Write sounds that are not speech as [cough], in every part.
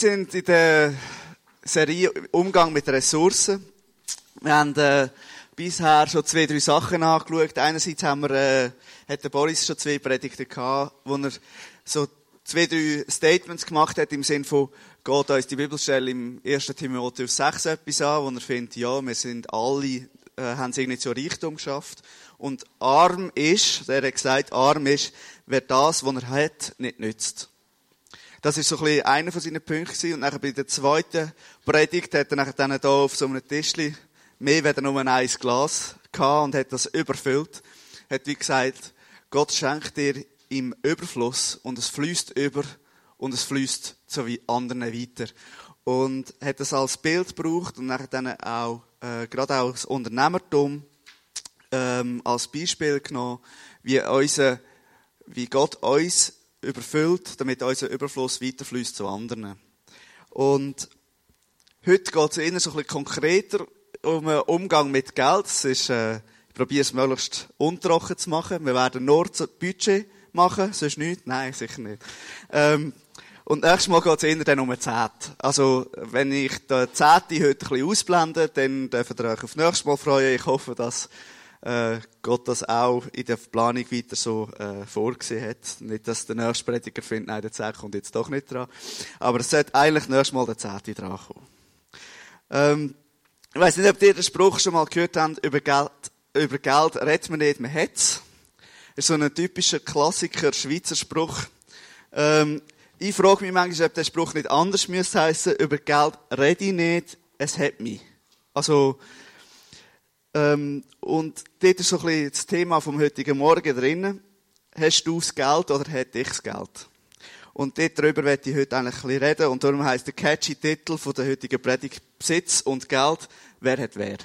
Wir sind in der Serie Umgang mit Ressourcen. Wir haben äh, bisher schon zwei, drei Sachen angeschaut. Einerseits haben wir, äh, hat der Boris schon zwei Predigten gehabt, wo er so zwei, drei Statements gemacht hat im Sinn von, geht uns die Bibelstelle im 1. Timotheus 6 etwas an, wo er findet, ja, wir sind alle, äh, haben es irgendwie zu Reichtum geschafft. Und arm ist, der hat gesagt, arm ist, wer das, was er hat, nicht nützt. Das ist so ein bisschen einer von seinen Punkten. Und nachher bei der zweiten Predigt hat er nachher dann hier auf so einem Tischli mehr als nur ein Glas gehabt und hat das überfüllt. Hat wie gesagt, Gott schenkt dir im Überfluss und es fließt über und es fließt so wie anderen weiter. Und hat das als Bild gebraucht und nachher dann auch, äh, gerade auch das Unternehmertum, ähm, als Beispiel genommen, wie unser, wie Gott uns überfüllt, damit unser Überfluss weiterfließt zu anderen. Und heute geht es eher so ein bisschen konkreter um einen Umgang mit Geld. Es ist, äh, ich probiere es möglichst untrocken zu machen. Wir werden nur das Budget machen, sonst nichts. Nein, sicher nicht. Ähm, und nächstes Mal geht es eher dann um eine Zehnt. Also, wenn ich die Zehnte heute ein bisschen ausblende, dann dürft ihr euch auf nächstes Mal freuen. Ich hoffe, dass äh, Gott das auch in der Planung weiter so äh, vorgesehen hat. Nicht, dass der nächste Prediger findet, nein, der Zehnt kommt jetzt doch nicht dran. Aber es sollte eigentlich nächstes Mal der Zehnte dran kommen. Ähm, ich weiß nicht, ob ihr den Spruch schon mal gehört habt, über Geld, über Geld redet man nicht, man hat's. Das ist so ein typischer Klassiker, Schweizer Spruch. Ähm, ich frage mich manchmal, ob der Spruch nicht anders müsste über Geld rede ich nicht, es hat mich. Also, ähm, und dort ist so ein bisschen das Thema vom heutigen Morgen drin. Hast du das Geld oder hat ich das Geld? Und dort darüber werde ich heute eigentlich ein bisschen reden. Und darum heisst der catchy Titel von der heutigen Predigt Besitz und Geld. Wer hat wer?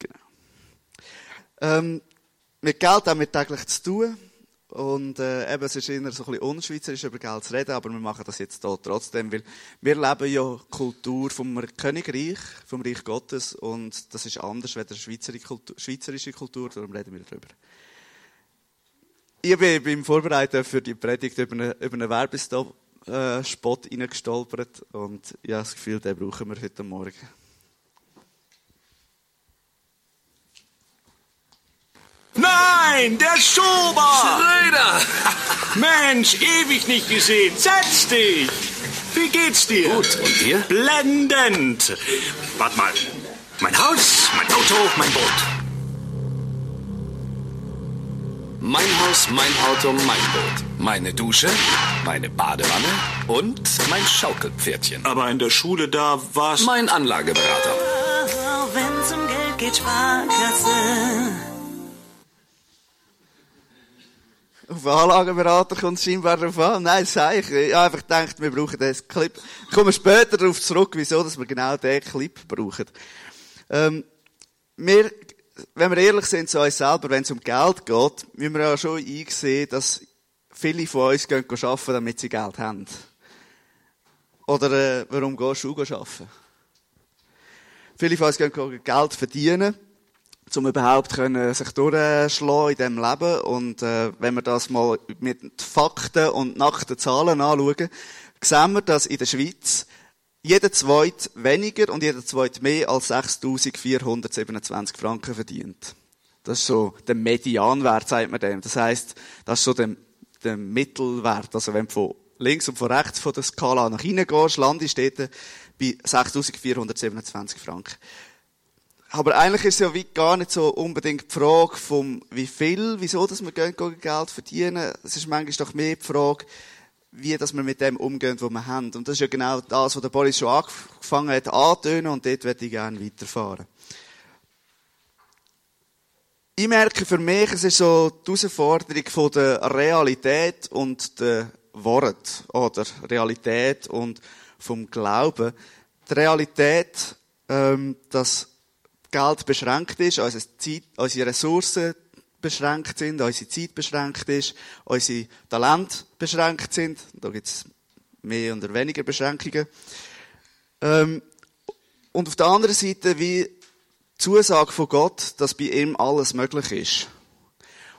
Genau. Ähm, mit Geld haben wir täglich zu tun. Und äh, eben, es ist eher so ein bisschen unschweizerisch über Geld zu reden, aber wir machen das jetzt hier trotzdem, weil wir leben ja Kultur vom Königreich, vom Reich Gottes und das ist anders als die Kultur, schweizerische Kultur, darum reden wir darüber. Ich bin beim Vorbereiten für die Predigt über einen, über einen Werbespot äh, reingestolpert und ich habe das Gefühl, den brauchen wir heute Morgen. Nein, der Schober! Schröder! [laughs] Mensch, ewig nicht gesehen. Setz dich! Wie geht's dir? Gut, und dir? Blendend! Warte mal. Mein Haus, mein Auto, mein Boot. Mein Haus, mein Auto, mein Boot. Meine Dusche, meine Badewanne und mein Schaukelpferdchen. Aber in der Schule da war's. Mein Anlageberater. Wenn's um Geld geht, Sparkasse. Auf Anlagenberater kommt es scheinbar darauf an. Nein, sage ich. Ich habe einfach gedacht, wir brauchen diesen Clip. Ich komme später darauf zurück, wieso dass wir genau diesen Clip brauchen. Ähm, wir, wenn wir ehrlich sind zu uns selber, wenn es um Geld geht, müssen wir ja schon einsehen, dass viele von uns gehen arbeiten, damit sie Geld haben. Oder äh, warum gehst du arbeiten? Viele von uns gehen Geld verdienen um überhaupt können sich durchschlagen in diesem Leben. Und äh, wenn wir das mal mit Fakten und nackten Zahlen anschauen, sehen wir, dass in der Schweiz jeder Zweit weniger und jeder Zweit mehr als 6.427 Franken verdient. Das ist so der Medianwert, sagt man dem. Das heißt, das ist so der, der Mittelwert. Also wenn du von links und von rechts von der Skala nach hinten gehst, landest du dort bei 6.427 Franken. Aber eigentlich ist es ja wie gar nicht so unbedingt die Frage vom, wie viel, wieso, dass wir Geld verdienen. Es ist manchmal doch mehr die Frage, wie, dass wir mit dem umgehen, was wir haben. Und das ist ja genau das, was der Boris schon angefangen hat anzutönen, und dort würde ich gerne weiterfahren. Ich merke für mich, es ist so die Herausforderung von der Realität und der Wort, oder Realität und vom Glauben. Die Realität, ähm, dass Geld beschränkt ist, unsere, Zeit, unsere Ressourcen beschränkt sind, unsere Zeit beschränkt ist, unsere Talente beschränkt sind. Da gibt es mehr oder weniger Beschränkungen. Ähm, und auf der anderen Seite wie Zusage von Gott, dass bei ihm alles möglich ist.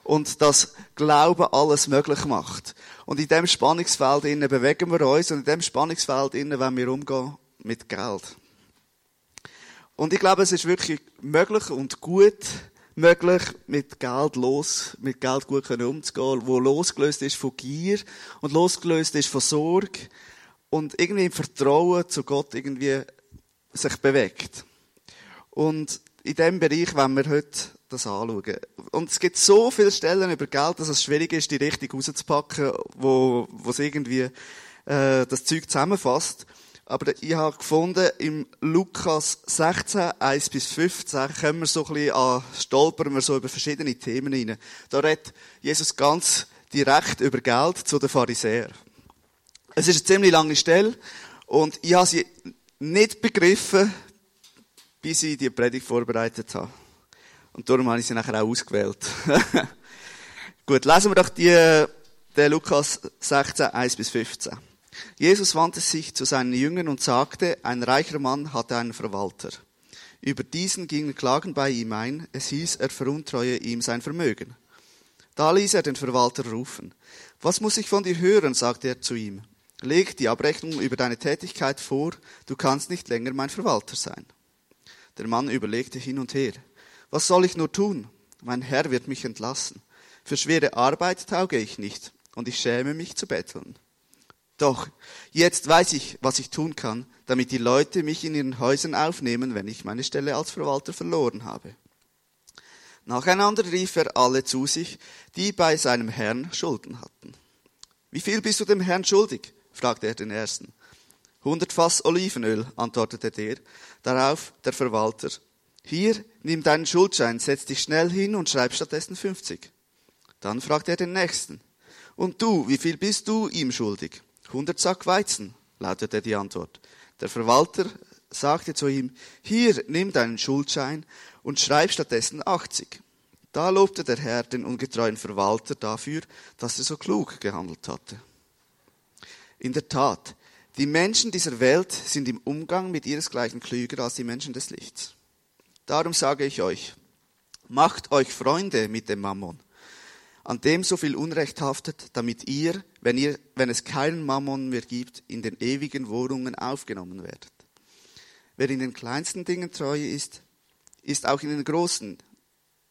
und dass Glauben alles möglich macht. Und in dem Spannungsfeld innen bewegen wir uns und in dem Spannungsfeld innen wollen wir umgehen mit Geld. Und ich glaube, es ist wirklich möglich und gut möglich, mit Geld los, mit Geld gut umzugehen, wo losgelöst ist von Gier und losgelöst ist von Sorge und irgendwie im Vertrauen zu Gott irgendwie sich bewegt. Und in dem Bereich wollen wir heute das anschauen. Und es gibt so viele Stellen über Geld, dass es schwierig ist, die richtig rauszupacken, wo, wo es irgendwie äh, das Zeug zusammenfasst. Aber ich habe gefunden, im Lukas 16, 1 bis 15, können wir so ein bisschen an, stolpern wir so über verschiedene Themen rein. Da redet Jesus ganz direkt über Geld zu den Pharisäern. Es ist eine ziemlich lange Stelle und ich habe sie nicht begriffen, bis ich die Predigt vorbereitet habe. Und darum habe ich sie nachher auch ausgewählt. [laughs] Gut, lesen wir doch die, den Lukas 16, 1 bis 15. Jesus wandte sich zu seinen Jüngern und sagte, ein reicher Mann hatte einen Verwalter. Über diesen gingen Klagen bei ihm ein, es hieß, er veruntreue ihm sein Vermögen. Da ließ er den Verwalter rufen. Was muss ich von dir hören? sagte er zu ihm. Leg die Abrechnung über deine Tätigkeit vor, du kannst nicht länger mein Verwalter sein. Der Mann überlegte hin und her. Was soll ich nur tun? Mein Herr wird mich entlassen. Für schwere Arbeit tauge ich nicht, und ich schäme mich zu betteln. Doch jetzt weiß ich, was ich tun kann, damit die Leute mich in ihren Häusern aufnehmen, wenn ich meine Stelle als Verwalter verloren habe. Nacheinander rief er alle zu sich, die bei seinem Herrn Schulden hatten. Wie viel bist du dem Herrn schuldig? fragte er den ersten. Hundert Fass Olivenöl, antwortete der. Darauf der Verwalter. Hier, nimm deinen Schuldschein, setz dich schnell hin und schreib stattdessen 50. Dann fragte er den nächsten. Und du, wie viel bist du ihm schuldig? 100 Sack Weizen, lautete die Antwort. Der Verwalter sagte zu ihm, hier, nimm deinen Schuldschein und schreib stattdessen 80. Da lobte der Herr den ungetreuen Verwalter dafür, dass er so klug gehandelt hatte. In der Tat, die Menschen dieser Welt sind im Umgang mit ihresgleichen klüger als die Menschen des Lichts. Darum sage ich euch, macht euch Freunde mit dem Mammon an dem so viel Unrecht haftet, damit ihr, wenn, ihr, wenn es keinen Mammon mehr gibt, in den ewigen Wohnungen aufgenommen werdet. Wer in den kleinsten Dingen treu ist, ist auch in den großen.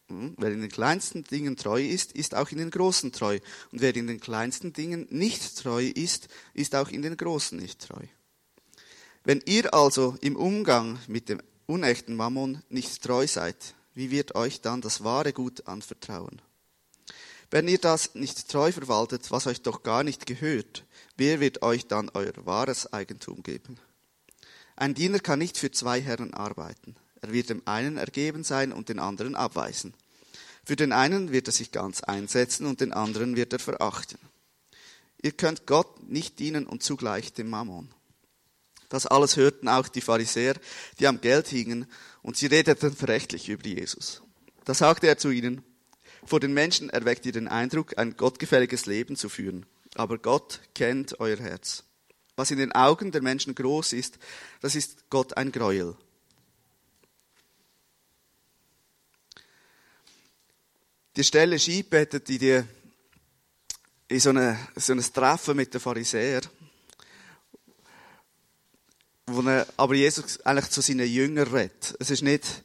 Hm? Wer in den kleinsten Dingen treu ist, ist auch in den großen treu. Und wer in den kleinsten Dingen nicht treu ist, ist auch in den großen nicht treu. Wenn ihr also im Umgang mit dem unechten Mammon nicht treu seid, wie wird euch dann das wahre Gut anvertrauen? Wenn ihr das nicht treu verwaltet, was euch doch gar nicht gehört, wer wird euch dann euer wahres Eigentum geben? Ein Diener kann nicht für zwei Herren arbeiten. Er wird dem einen ergeben sein und den anderen abweisen. Für den einen wird er sich ganz einsetzen und den anderen wird er verachten. Ihr könnt Gott nicht dienen und zugleich dem Mammon. Das alles hörten auch die Pharisäer, die am Geld hingen, und sie redeten verächtlich über Jesus. Da sagte er zu ihnen, vor den Menschen erweckt ihr den Eindruck, ein gottgefälliges Leben zu führen. Aber Gott kennt euer Herz. Was in den Augen der Menschen groß ist, das ist Gott ein Gräuel. Die Stelle ist eingebettet in, in so, eine, so ein Treffen mit den Pharisäern, wo er, aber Jesus eigentlich zu seinen Jüngern redet. Es ist nicht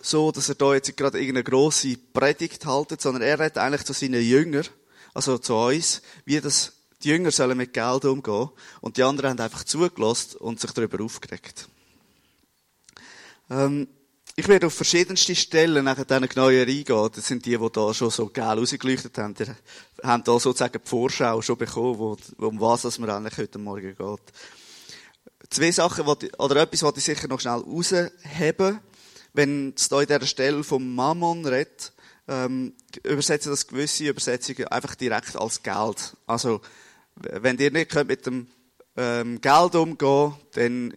so, dass er da jetzt gerade irgendeine grosse Predigt haltet, sondern er redet eigentlich zu seinen Jüngern, also zu uns, wie das die Jünger sollen mit Geld umgehen und die anderen haben einfach zugelassen und sich darüber aufgeregt. Ähm, ich werde auf verschiedenste Stellen nach diesen genauer eingehen. Das sind die, die da schon so geil rausgeleuchtet haben. Die haben da sozusagen die Vorschau schon bekommen, wo, um was es mir eigentlich heute Morgen geht. Zwei Sachen, oder etwas, was ich sicher noch schnell rausheben wenn es da in dieser Stelle vom Mammon redet, ähm, übersetzen das gewisse Übersetzungen einfach direkt als Geld. Also, wenn ihr nicht könnt mit dem ähm, Geld umgehen dann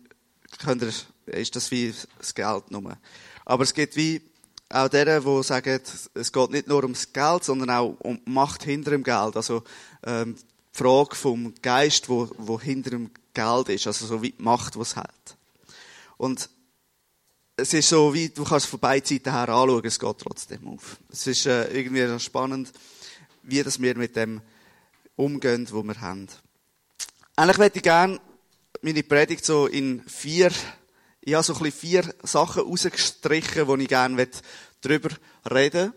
könnt ihr, ist das wie das Geld nur. Aber es geht wie auch deren, die sagen, es geht nicht nur ums Geld, sondern auch um die Macht hinter dem Geld. Also ähm, die Frage vom Geist, wo, wo hinter dem Geld ist, also so wie die Macht, was hat. Und es ist so, wie du kannst von beiden Seiten her anschauen, es geht trotzdem auf. Es ist äh, irgendwie spannend, wie das wir mit dem umgehen, wo wir haben. Eigentlich möchte ich gerne meine Predigt so in vier, ich habe so ein bisschen vier Sachen rausgestrichen, wo ich gerne drüber reden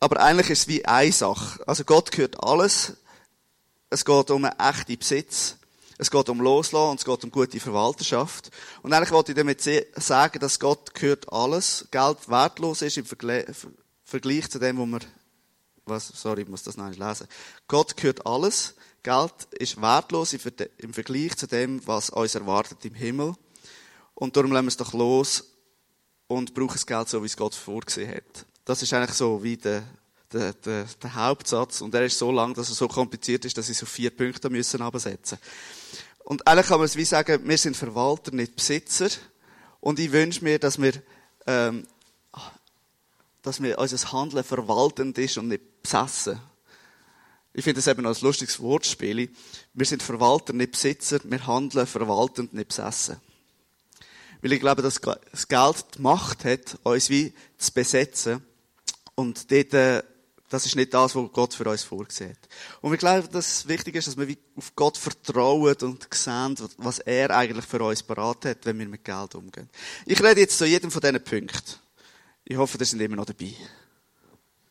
Aber eigentlich ist es wie eine Sache. Also Gott gehört alles. Es geht um einen echten Besitz. Es geht um Loslassen und es geht um gute Verwalterschaft. Und eigentlich wollte ich damit sagen, dass Gott gehört alles. Geld wertlos ist im Vergleich zu dem, wo wir, was, sorry, ich muss das noch lesen. Gott gehört alles. Geld ist wertlos im Vergleich zu dem, was uns erwartet im Himmel. Und darum lassen wir es doch los und brauchen das Geld so, wie es Gott vorgesehen hat. Das ist eigentlich so wie der, der, der, der Hauptsatz. Und er ist so lang, dass er so kompliziert ist, dass ich so vier Punkte müssen absetzen Und eigentlich kann man es wie sagen, wir sind Verwalter, nicht Besitzer. Und ich wünsche mir, dass wir, ähm, dass wir unser Handeln verwaltend ist und nicht besessen. Ich finde das eben als lustiges Wortspiel. Wir sind Verwalter, nicht Besitzer. Wir handeln verwaltend, nicht besessen. Weil ich glaube, dass das Geld die Macht hat, uns wie zu besetzen. Und dort, äh, das ist nicht das, was Gott für uns vorgesehen hat. Und ich glaube, dass es wichtig ist, dass wir auf Gott vertrauen und sehen, was er eigentlich für uns parat hat, wenn wir mit Geld umgehen. Ich rede jetzt zu jedem von diesen Punkten. Ich hoffe, ihr sind immer noch dabei.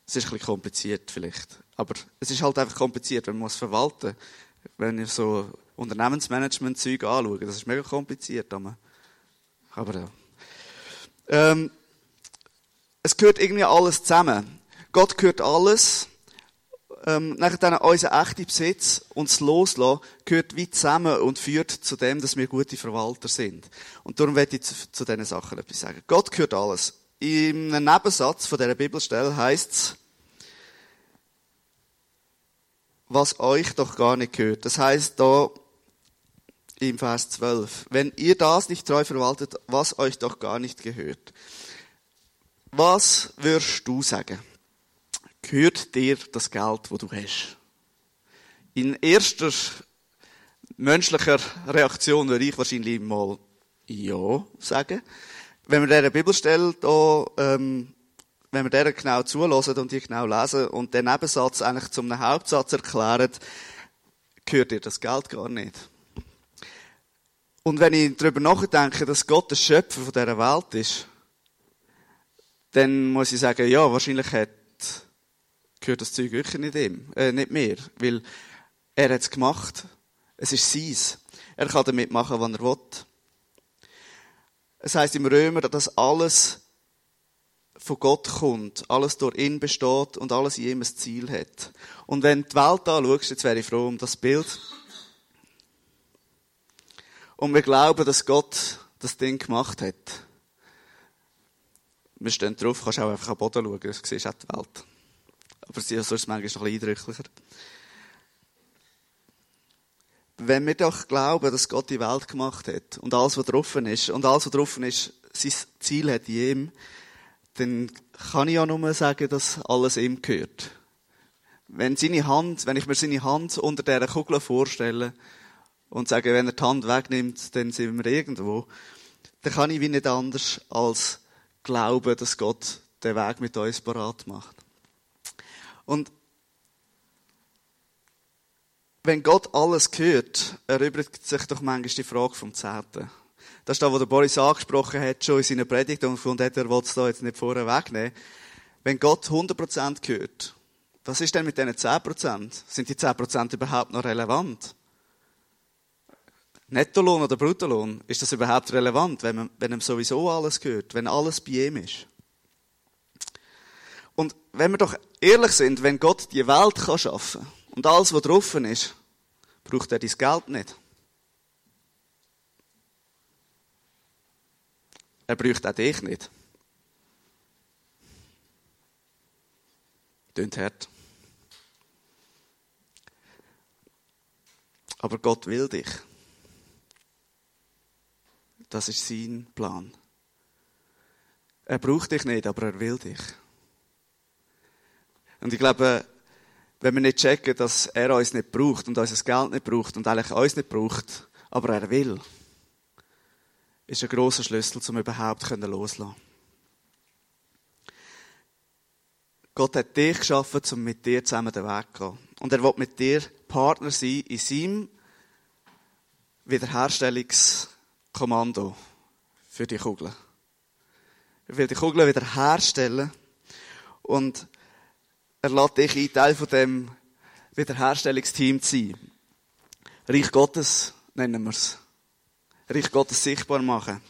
Es ist ein bisschen kompliziert vielleicht. Aber es ist halt einfach kompliziert, wenn man es verwalten Wenn ihr so Unternehmensmanagement-Zeug anschaut, das ist mega kompliziert. Aber, ja. Ähm, es gehört irgendwie alles zusammen. Gott gehört alles. Ähm, nachher dann unser echter Besitz und das Loslassen gehört wie zusammen und führt zu dem, dass wir gute Verwalter sind. Und darum werde ich zu, zu diesen Sachen etwas sagen. Gott gehört alles. Im Nebensatz von dieser Bibelstelle heißt es, was euch doch gar nicht gehört. Das heißt da im Vers 12, wenn ihr das nicht treu verwaltet, was euch doch gar nicht gehört. Was würdest du sagen? Gehört dir das Geld, wo du hast? In erster menschlicher Reaktion würde ich wahrscheinlich mal ja sagen. Wenn wir dieser Bibelstelle da, ähm, wenn wir der genau zulassen und die genau lesen und den Nebensatz eigentlich zum Hauptsatz erklären, gehört dir das Geld gar nicht. Und wenn ich darüber nachdenke, dass Gott der Schöpfer dieser Welt ist, dann muss ich sagen, ja, wahrscheinlich hat, gehört das Zeug wirklich nicht ihm, äh, nicht mir, weil er hat es gemacht. Es ist sein. Er kann damit machen, was er will. Es heißt im Römer, dass alles von Gott kommt, alles durch ihn besteht und alles in ihm ein Ziel hat. Und wenn du die Welt anschaust, jetzt wäre ich froh um das Bild. Und wir glauben, dass Gott das Ding gemacht hat. Wir stehen drauf, kannst auch einfach am Boden schauen, du siehst auch die Welt. Aber sie ist manchmal noch ein bisschen eindrücklicher. Wenn wir doch glauben, dass Gott die Welt gemacht hat und alles, was drauf ist, und alles, was drauf ist, sein Ziel hat in ihm, dann kann ich ja nur sagen, dass alles ihm gehört. Wenn seine Hand, wenn ich mir seine Hand unter dieser Kugel vorstelle und sage, wenn er die Hand wegnimmt, dann sind wir irgendwo, dann kann ich wie nicht anders als glauben, dass Gott den Weg mit uns parat macht. Und wenn Gott alles gehört, erübrigt sich doch manchmal die Frage vom Zehnten. Das ist das, was der Boris angesprochen hat, schon in seiner Predigt, und von dem er will es da jetzt nicht vorher wegnehmen. Wenn Gott 100% gehört, was ist denn mit diesen 10%? Sind die 10% überhaupt noch relevant? Nettolohn oder Bruttolohn, ist das überhaupt relevant, wenn, man, wenn ihm sowieso alles gehört, wenn alles bei ihm ist? Und wenn wir doch ehrlich sind, wenn Gott die Welt kann schaffen und alles, was drauf ist, braucht er dein Geld nicht. Er braucht auch dich nicht. Tönt hart. Aber Gott will dich. Das ist sein Plan. Er braucht dich nicht, aber er will dich. Und ich glaube, wenn wir nicht checken, dass er uns nicht braucht und unser Geld nicht braucht und eigentlich uns nicht braucht, aber er will, ist ein grosser Schlüssel, um überhaupt loslassen Gott hat dich geschaffen, um mit dir zusammen den Weg zu gehen. Und er will mit dir Partner sein in seinem Wiederherstellungskommando für die Kugeln. Er will die Kugeln wiederherstellen und er lädt dich ein, Teil von dem Wiederherstellungsteam zu sein. Reich Gottes nennen wir es. Reich Gottes sichtbar machen.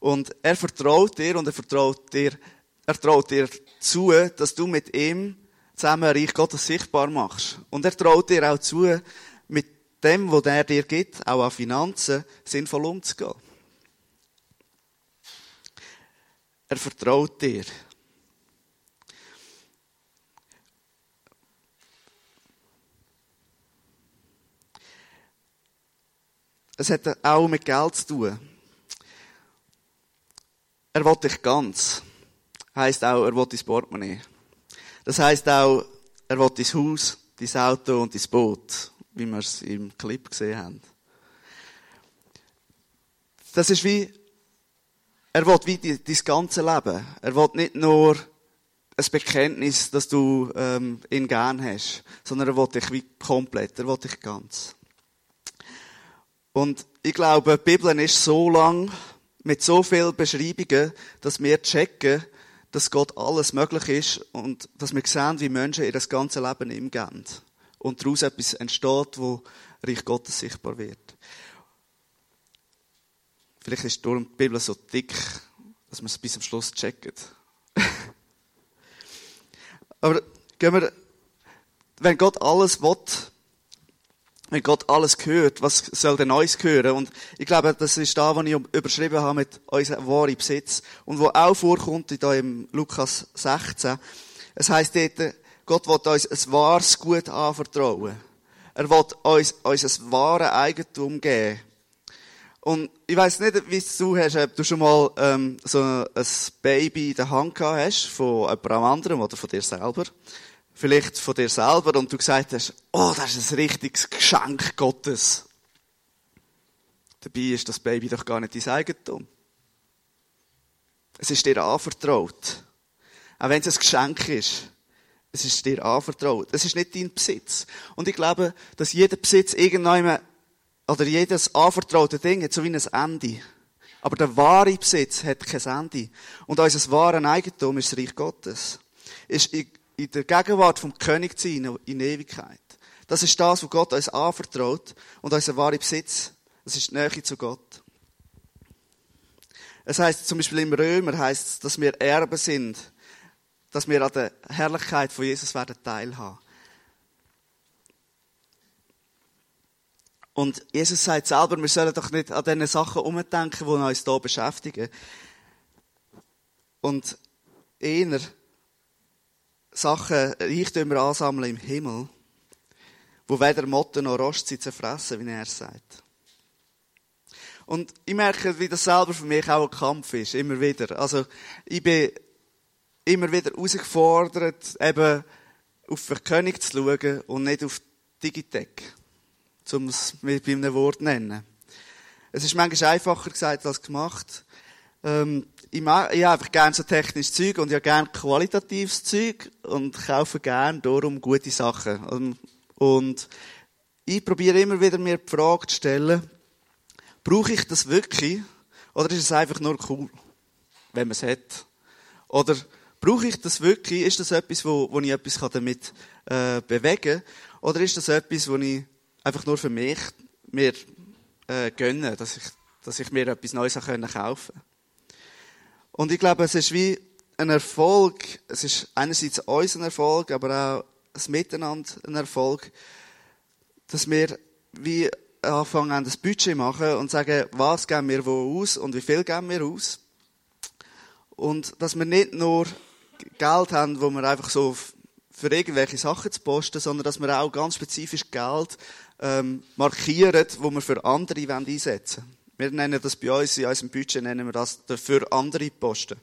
Und er vertraut dir und er vertraut dir, er traut dir zu, dass du mit ihm zusammen Reich Gottes sichtbar machst. Und er traut dir auch zu, mit dem, was er dir gibt, auch an Finanzen, sinnvoll umzugehen. Er vertraut dir. Es hat auch mit Geld zu tun. Er will dich ganz. Heißt auch, er will dein Portemonnaie. Das heißt auch, er will dein Haus, dein Auto und dein Boot, wie wir es im Clip gesehen haben. Das ist wie, er will wie dein ganze Leben. Er will nicht nur ein Bekenntnis, dass du ähm, ihn gern hast, sondern er will dich wie komplett, er will dich ganz. Und ich glaube, die Bibel ist so lang mit so vielen Beschreibungen, dass wir checken, dass Gott alles möglich ist und dass wir sehen, wie Menschen ihr das ganze Leben ihm geben. Und daraus etwas entsteht, wo Reich Gottes sichtbar wird. Vielleicht ist die Bibel so dick, dass man es bis zum Schluss checkt. [laughs] Aber gehen wir, wenn Gott alles will, wenn Gott alles hört, was soll denn uns hören? Und ich glaube, das ist da, was ich überschrieben habe mit unserem wahren Besitz. Und wo auch vorkommt, in im Lukas 16. Es heisst dort, Gott will uns ein wahres Gut anvertrauen. Er will uns unser wahres Eigentum geben. Und ich weiss nicht, wie du hast, ob du schon mal ähm, so ein Baby in der Hand gehabt hast, von jemand anderem oder von dir selber vielleicht von dir selber und du gesagt hast, oh, das ist ein richtiges Geschenk Gottes. Dabei ist das Baby doch gar nicht dein Eigentum. Es ist dir anvertraut. Auch wenn es ein Geschenk ist. Es ist dir anvertraut. Es ist nicht dein Besitz. Und ich glaube, dass jeder Besitz irgendwann, oder jedes anvertraute Ding hat so wie ein Ende. Aber der wahre Besitz hat kein Ende. Und unser wahres Eigentum ist das Reich Gottes. Ist in der Gegenwart vom König zu sein in Ewigkeit. Das ist das, was Gott uns anvertraut und unser wahrer Besitz. Das ist die Nähe zu Gott. Es heißt zum Beispiel im Römer heißt dass wir Erben sind, dass wir an der Herrlichkeit von Jesus werden teilhaben. Und Jesus sagt selber, wir sollen doch nicht an diese Sachen umdenken, die uns hier beschäftigen. Und eher Sachen, Reichtümer ansammeln im Himmel, wo weder Motten noch Rost sie zerfressen, wie er sagt. Und ich merke, wie das selber für mich auch ein Kampf ist, immer wieder. Also, ich bin immer wieder herausgefordert, eben auf den König zu schauen und nicht auf Digitech. Um es mit einem Wort zu nennen. Es ist manchmal einfacher gesagt als gemacht. Ähm, ich, mag, ich habe einfach gerne so technisches Zeug und habe gerne qualitatives Zeug und kaufe gerne darum gute Sachen. Und ich probiere immer wieder mir die Frage zu stellen, brauche ich das wirklich? Oder ist es einfach nur cool, wenn man es hat? Oder brauche ich das wirklich? Ist das etwas, wo, wo ich etwas damit äh, bewegen kann? Oder ist das etwas, wo ich einfach nur für mich mir äh, gönne, dass ich, dass ich mir etwas Neues kaufen kann? Und ich glaube, es ist wie ein Erfolg. Es ist einerseits unser Erfolg, aber auch ein Miteinander ein Erfolg, dass wir wie anfangen, ein Budget machen und sagen, was geben wir wo aus und wie viel geben wir aus. Und dass wir nicht nur Geld haben, wo wir einfach so für irgendwelche Sachen zu posten, sondern dass wir auch ganz spezifisch Geld ähm, markieren, wo wir für andere einsetzen wollen. Wir nennen das bei uns, in unserem Budget nennen wir das für andere Posten.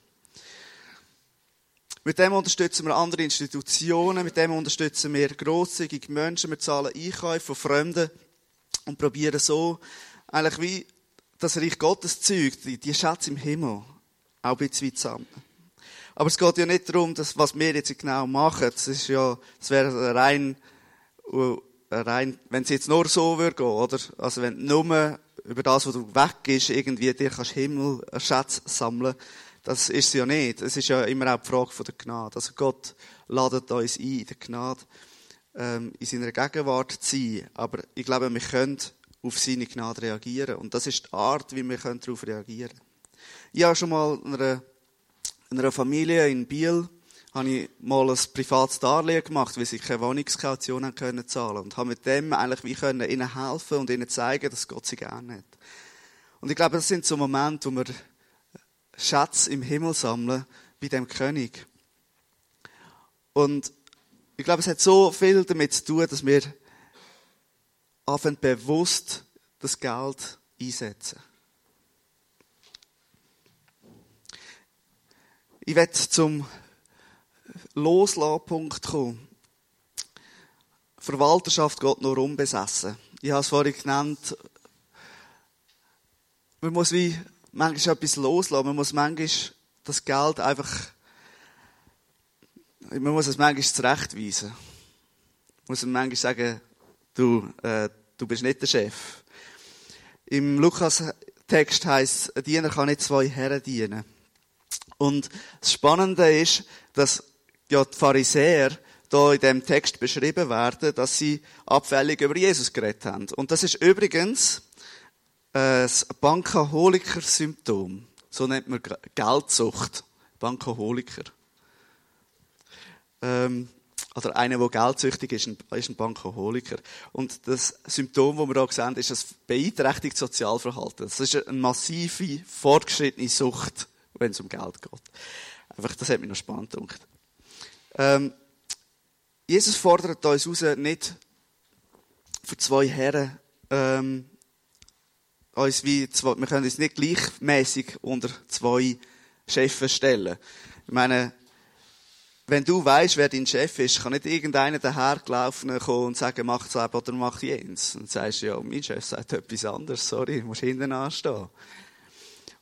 Mit dem unterstützen wir andere Institutionen, mit dem unterstützen wir grosszügige Menschen, wir zahlen Einkäufe von Fremden und probieren so eigentlich wie das Reich Gottes Zeug, die, die Schätze im Himmel, auch ein bisschen weit sammeln. Aber es geht ja nicht darum, dass, was wir jetzt genau machen. Das ist ja, das wäre rein, äh, rein, wenn es jetzt nur so würde gehen, oder? Also wenn nur über das, was du weg ist, irgendwie dir kannst Himmel, einen Schatz sammeln, das ist es ja nicht. Es ist ja immer auch die Frage der Gnade. Also Gott ladet uns ein, in der Gnade, ähm, in seiner Gegenwart zu sein. Aber ich glaube, wir können auf seine Gnade reagieren. Und das ist die Art, wie wir darauf reagieren können. Ich habe schon mal einer, einer Familie in Biel habe ich mal ein privates Darlehen gemacht, weil sie keine Wohnungskaution haben können zahlen und habe mit dem eigentlich wie können ihnen helfen und ihnen zeigen, dass Gott sie gerne hat. Und ich glaube, das sind so Momente, wo wir Schätze im Himmel sammeln bei dem König. Und ich glaube, es hat so viel damit zu tun, dass wir anfangen bewusst das Geld einsetzen. Ich werde zum Loslassen-Punkt. Verwalterschaft geht nur unbesessen. Ich habe es vorhin genannt. Man muss wie manchmal etwas loslassen. Man muss manchmal das Geld einfach, man muss es manchmal zurechtweisen. Man muss manchmal sagen, du, äh, du bist nicht der Chef. Im Lukas-Text heißt, ein Diener kann nicht zwei Herren dienen. Und das Spannende ist, dass ja die Pharisäer da in dem Text beschrieben werden, dass sie abfällig über Jesus geredet haben. Und das ist übrigens äh, das Bankaholiker-Symptom. So nennt man Geldsucht. Bankaholiker. Ähm, oder einer, der geldsüchtig ist, ist ein Bankaholiker. Und das Symptom, das wir hier sehen, ist, das beeinträchtigt Sozialverhalten. Das ist eine massive, fortgeschrittene Sucht, wenn es um Geld geht. Einfach, das hat mich noch spannend gedacht. Ähm, Jesus fordert uns raus, nicht für zwei Herren, ähm, uns wie zwei, wir können uns nicht gleichmäßig unter zwei Chefs stellen. Ich meine, wenn du weißt, wer dein Chef ist, kann nicht irgendeiner dahergelaufen kommen und sagen, mach das oder mach jenes. Und du sagst, ja, mein Chef sagt etwas anderes, sorry, du musst hinten anstehen.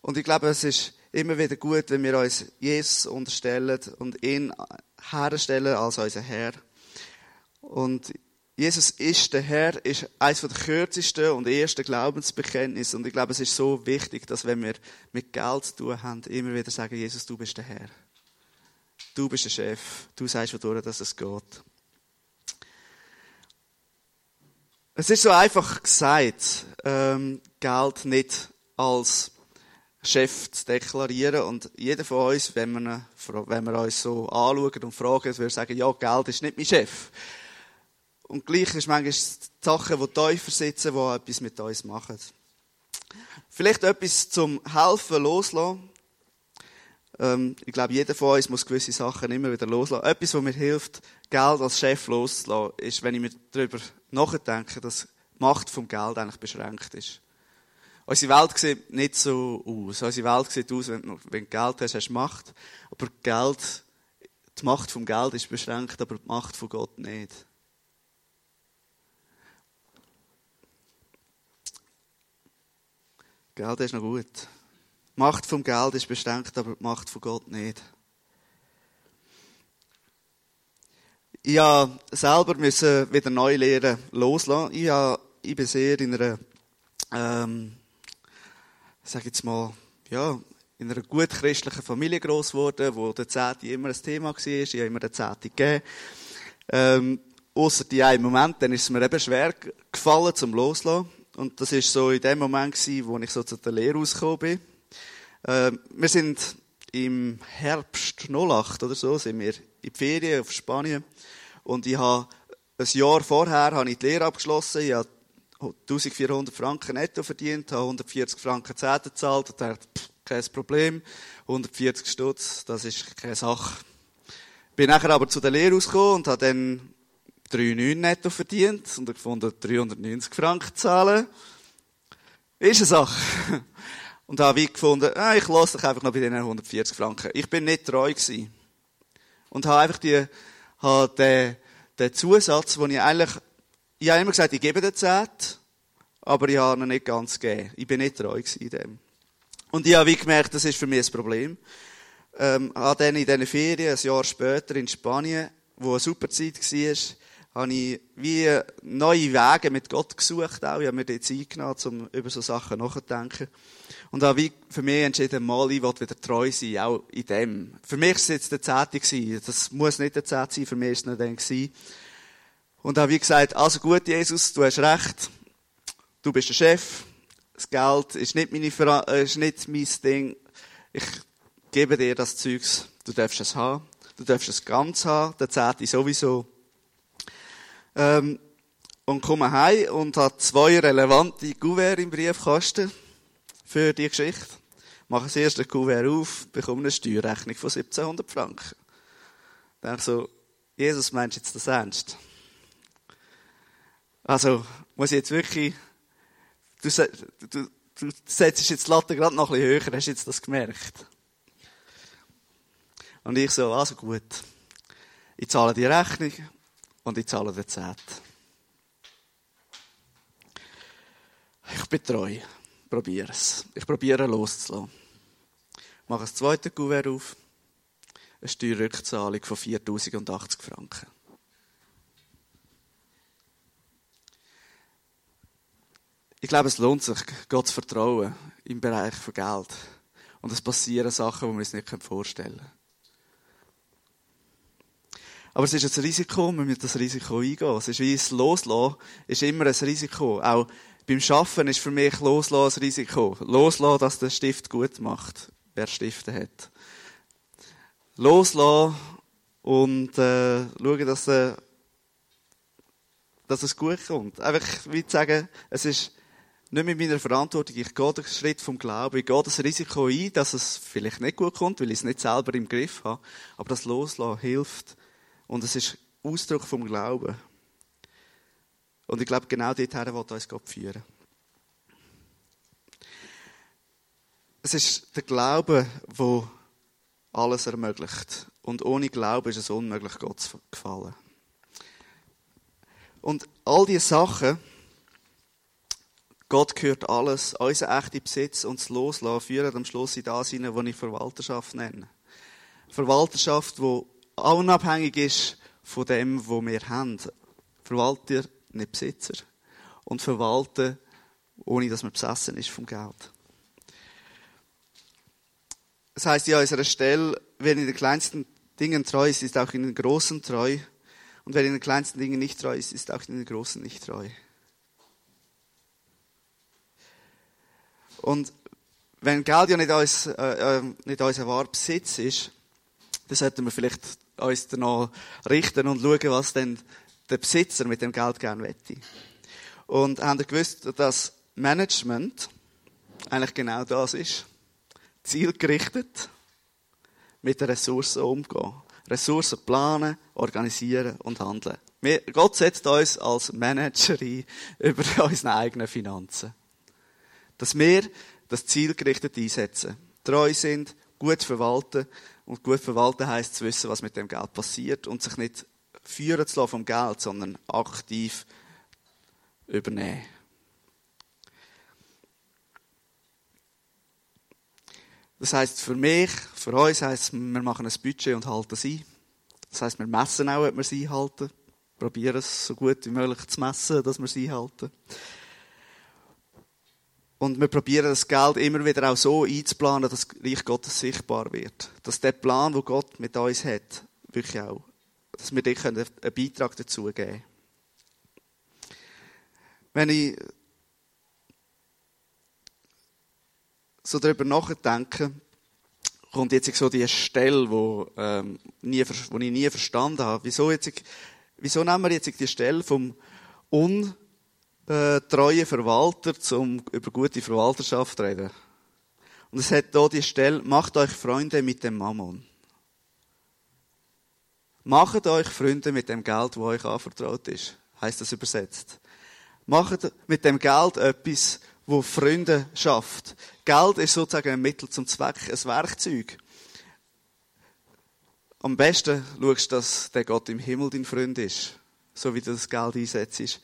Und ich glaube, es ist immer wieder gut, wenn wir uns Jesus unterstellen und ihn herstellen als unser Herr. Und Jesus ist der Herr, ist eines der kürzesten und ersten Glaubensbekenntnisse. Und ich glaube, es ist so wichtig, dass wenn wir mit Geld zu tun haben, immer wieder sagen, Jesus, du bist der Herr. Du bist der Chef. Du sagst, wodurch es geht. Es ist so einfach gesagt, ähm, Geld nicht als Chef zu deklarieren. Und jeder von uns, wenn wir, wenn wir uns so anschauen und fragen, würde sagen, ja, Geld ist nicht mein Chef. Und gleich ist manchmal die Sachen, die tiefer sitzen, die etwas mit uns machen. Vielleicht etwas zum Helfen loslassen. Ähm, ich glaube, jeder von uns muss gewisse Sachen immer wieder loslassen. Etwas, was mir hilft, Geld als Chef loszulassen, ist, wenn ich mir darüber nachdenke, dass die Macht vom Geld eigentlich beschränkt ist. Unsere Welt sieht nicht so aus. Unsere Welt sieht aus, wenn du, wenn du Geld hast, hast du Macht. Aber Geld, die Macht vom Geld ist beschränkt, aber die Macht von Gott nicht. Geld ist noch gut. Die Macht vom Geld ist beschränkt, aber die Macht von Gott nicht. Ich musste selber müssen wieder neu lernen, loslassen. Ich, habe, ich bin sehr in einer, ähm, sag jetzt mal, ja, in einer gut christlichen Familie groß geworden, wo der Zehnte immer ein Thema war. Ich habe immer den Zehnte gegeben. Ähm, Ausser die einen Moment, dann ist es mir eben schwer gefallen zum Loslassen. Und das ist so in dem Moment gewesen, wo ich so zu der Lehre rausgekommen bin. Äh, wir sind im Herbst 08 oder so, sind wir in die Ferien auf Spanien. Und ich habe ein Jahr vorher habe ich die Lehre abgeschlossen. Ich habe 1400 Franken netto verdient, habe 140 Franken Zehnte gezahlt und dachte, pff, kein Problem. 140 Stutz, das ist keine Sache. Bin nachher aber zu der Lehre rausgekommen und habe dann 3,9 netto verdient und gefunden, 390 Franken zahlen. Ist eine Sache. [laughs] Und habe wie gefunden, ah, ich lasse dich einfach noch bei diesen 140 Franken. Ich bin nicht treu gewesen. Und habe einfach die, habe den, den Zusatz, wo ich eigentlich, ich habe immer gesagt, ich gebe den Zehnt. aber ich habe ihn nicht ganz gegeben. Ich bin nicht treu in dem. Und ich habe wie gemerkt, das ist für mich ein Problem. Ähm, habe dann in diesen Ferien, ein Jahr später in Spanien, wo eine super Zeit war, habe ich wie neue Wege mit Gott gesucht auch. Ich habe mir die Zeit genommen, um über so Sachen nachzudenken. Und habe wie für mich entschieden, mal, ich will wieder treu sein, auch in dem. Für mich war es jetzt der Zehnte. Das muss nicht der Zehnte sein, für mich war es nicht dann. Und habe wie gesagt, also gut, Jesus, du hast recht. Du bist der Chef. Das Geld ist nicht, meine äh, ist nicht mein Ding. Ich gebe dir das Zeugs. Du darfst es haben. Du darfst es ganz haben. Der Zehnte sowieso. Ähm, und komme heim und habe zwei relevante Kuvert im Briefkasten für die Geschichte. Mache das erste Kuvert auf, bekomme eine Steuerrechnung von 1700 Franken. Denke so, Jesus, meinst du jetzt das ernst? Also, muss ich jetzt wirklich, du, du, du setzt jetzt die Latte gerade noch ein bisschen höher, hast du jetzt das gemerkt? Und ich so, also gut. Ich zahle die Rechnung und ich zahle den Zehnt. Ich bin treu. Probiere es. Ich probiere loszulassen. Ich mache das zweite Kuvert auf. Eine Steuerrückzahlung von 4080 Franken. Ich glaube, es lohnt sich, Gott zu vertrauen im Bereich von Geld. Und es passieren Sachen, die wir uns nicht vorstellen können. Aber es ist ein Risiko, wir müssen das Risiko eingehen. Es ist wie das Loslassen, ist immer ein Risiko. Auch beim Schaffen ist für mich Loslassen ein Risiko. Loslassen, dass der Stift gut macht, wer Stifte hat. Loslassen und äh, schauen, dass, äh, dass es gut kommt. Einfach wie zu sagen, es ist nicht mit meiner Verantwortung. Ich gehe den Schritt vom Glauben. Ich gehe das Risiko ein, dass es vielleicht nicht gut kommt, weil ich es nicht selber im Griff habe. Aber das Loslassen hilft, und es ist Ausdruck vom Glauben. Und ich glaube, genau dorthin will uns Gott führen. Es ist der Glaube, der alles ermöglicht. Und ohne Glauben ist es unmöglich, Gott zu gefallen. Und all diese Sachen, Gott gehört alles, unser echter Besitz und das Loslassen führen am Schluss in das hinein, was ich Verwalterschaft nenne. Verwalterschaft, die unabhängig ist von dem, wo wir haben. Verwalter, nicht Besitzer. Und verwalten, ohne dass man besessen ist vom Geld. Das heißt ja an unserer Stelle, wer in den kleinsten Dingen treu ist, ist auch in den großen treu. Und wer in den kleinsten Dingen nicht treu ist, ist auch in den großen nicht treu. Und wenn Geld ja nicht, uns, äh, äh nicht unser wahrer Besitz ist, dann sollten wir vielleicht uns danach richten und schauen, was denn der Besitzer mit dem Geld gerne wette. Und haben gewusst, dass Management eigentlich genau das ist? Zielgerichtet mit den Ressourcen umgehen. Ressourcen planen, organisieren und handeln. Gott setzt uns als Manager ein [laughs] über unsere eigenen Finanzen. Dass wir das zielgerichtet einsetzen. Treu sind, gut verwalten und gut verwalten heisst zu wissen, was mit dem Geld passiert und sich nicht führen zu lassen vom Geld, sondern aktiv übernehmen. Das heißt für mich, für uns heißt, wir machen ein Budget und halten es ein. Das heißt, wir messen auch, ob wir es einhalten. Probieren es so gut wie möglich zu messen, dass wir es einhalten. Und wir probieren das Geld immer wieder auch so einzuplanen, dass das Reich Gottes sichtbar wird. Dass der Plan, den Gott mit uns hat, wirklich auch, dass wir dir einen Beitrag dazu geben können. Wenn ich so darüber nachdenke, kommt jetzt so die Stelle, wo, ähm, nie, wo ich nie verstanden habe. Wieso, jetzt, wieso nehmen wir jetzt die Stelle vom Un äh, treue Verwalter, um über gute Verwalterschaft zu reden. Und es hat hier die Stelle, macht euch Freunde mit dem Mammon. Macht euch Freunde mit dem Geld, wo euch anvertraut ist, heißt das übersetzt. Macht mit dem Geld etwas, wo Freunde schafft. Geld ist sozusagen ein Mittel zum Zweck, ein Werkzeug. Am besten schaust du, dass der Gott im Himmel dein Freund ist. so wie du das Geld einsetzt.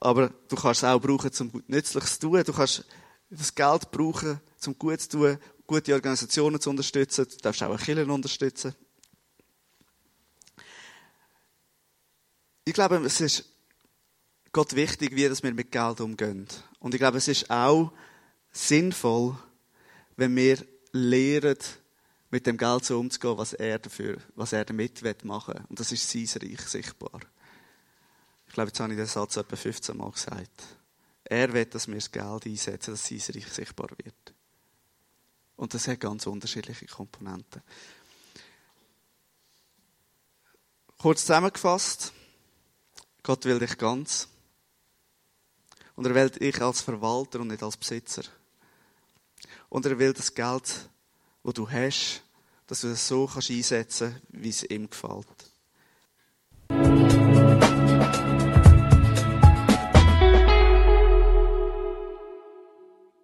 Aber du kannst es auch brauchen, um Nützliches zu tun. Du kannst das Geld brauchen, um gut zu tun, gute Organisationen zu unterstützen. Du darfst auch Kirchen unterstützen. Ich glaube, es ist Gott wichtig, wie wir mit Geld umgehen. Und ich glaube, es ist auch sinnvoll, wenn wir lernen, mit dem Geld so umzugehen, was er dafür, was er damit machen will. Und das ist sein Reich sichtbar. Ich glaube, jetzt habe ich den Satz etwa 15 Mal gesagt. Er will, dass wir das Geld einsetzen, dass sein Reich sichtbar wird. Und das hat ganz unterschiedliche Komponenten. Kurz zusammengefasst. Gott will dich ganz. Und er will dich als Verwalter und nicht als Besitzer. Und er will das Geld, das du hast, dass du das so einsetzen kannst, wie es ihm gefällt.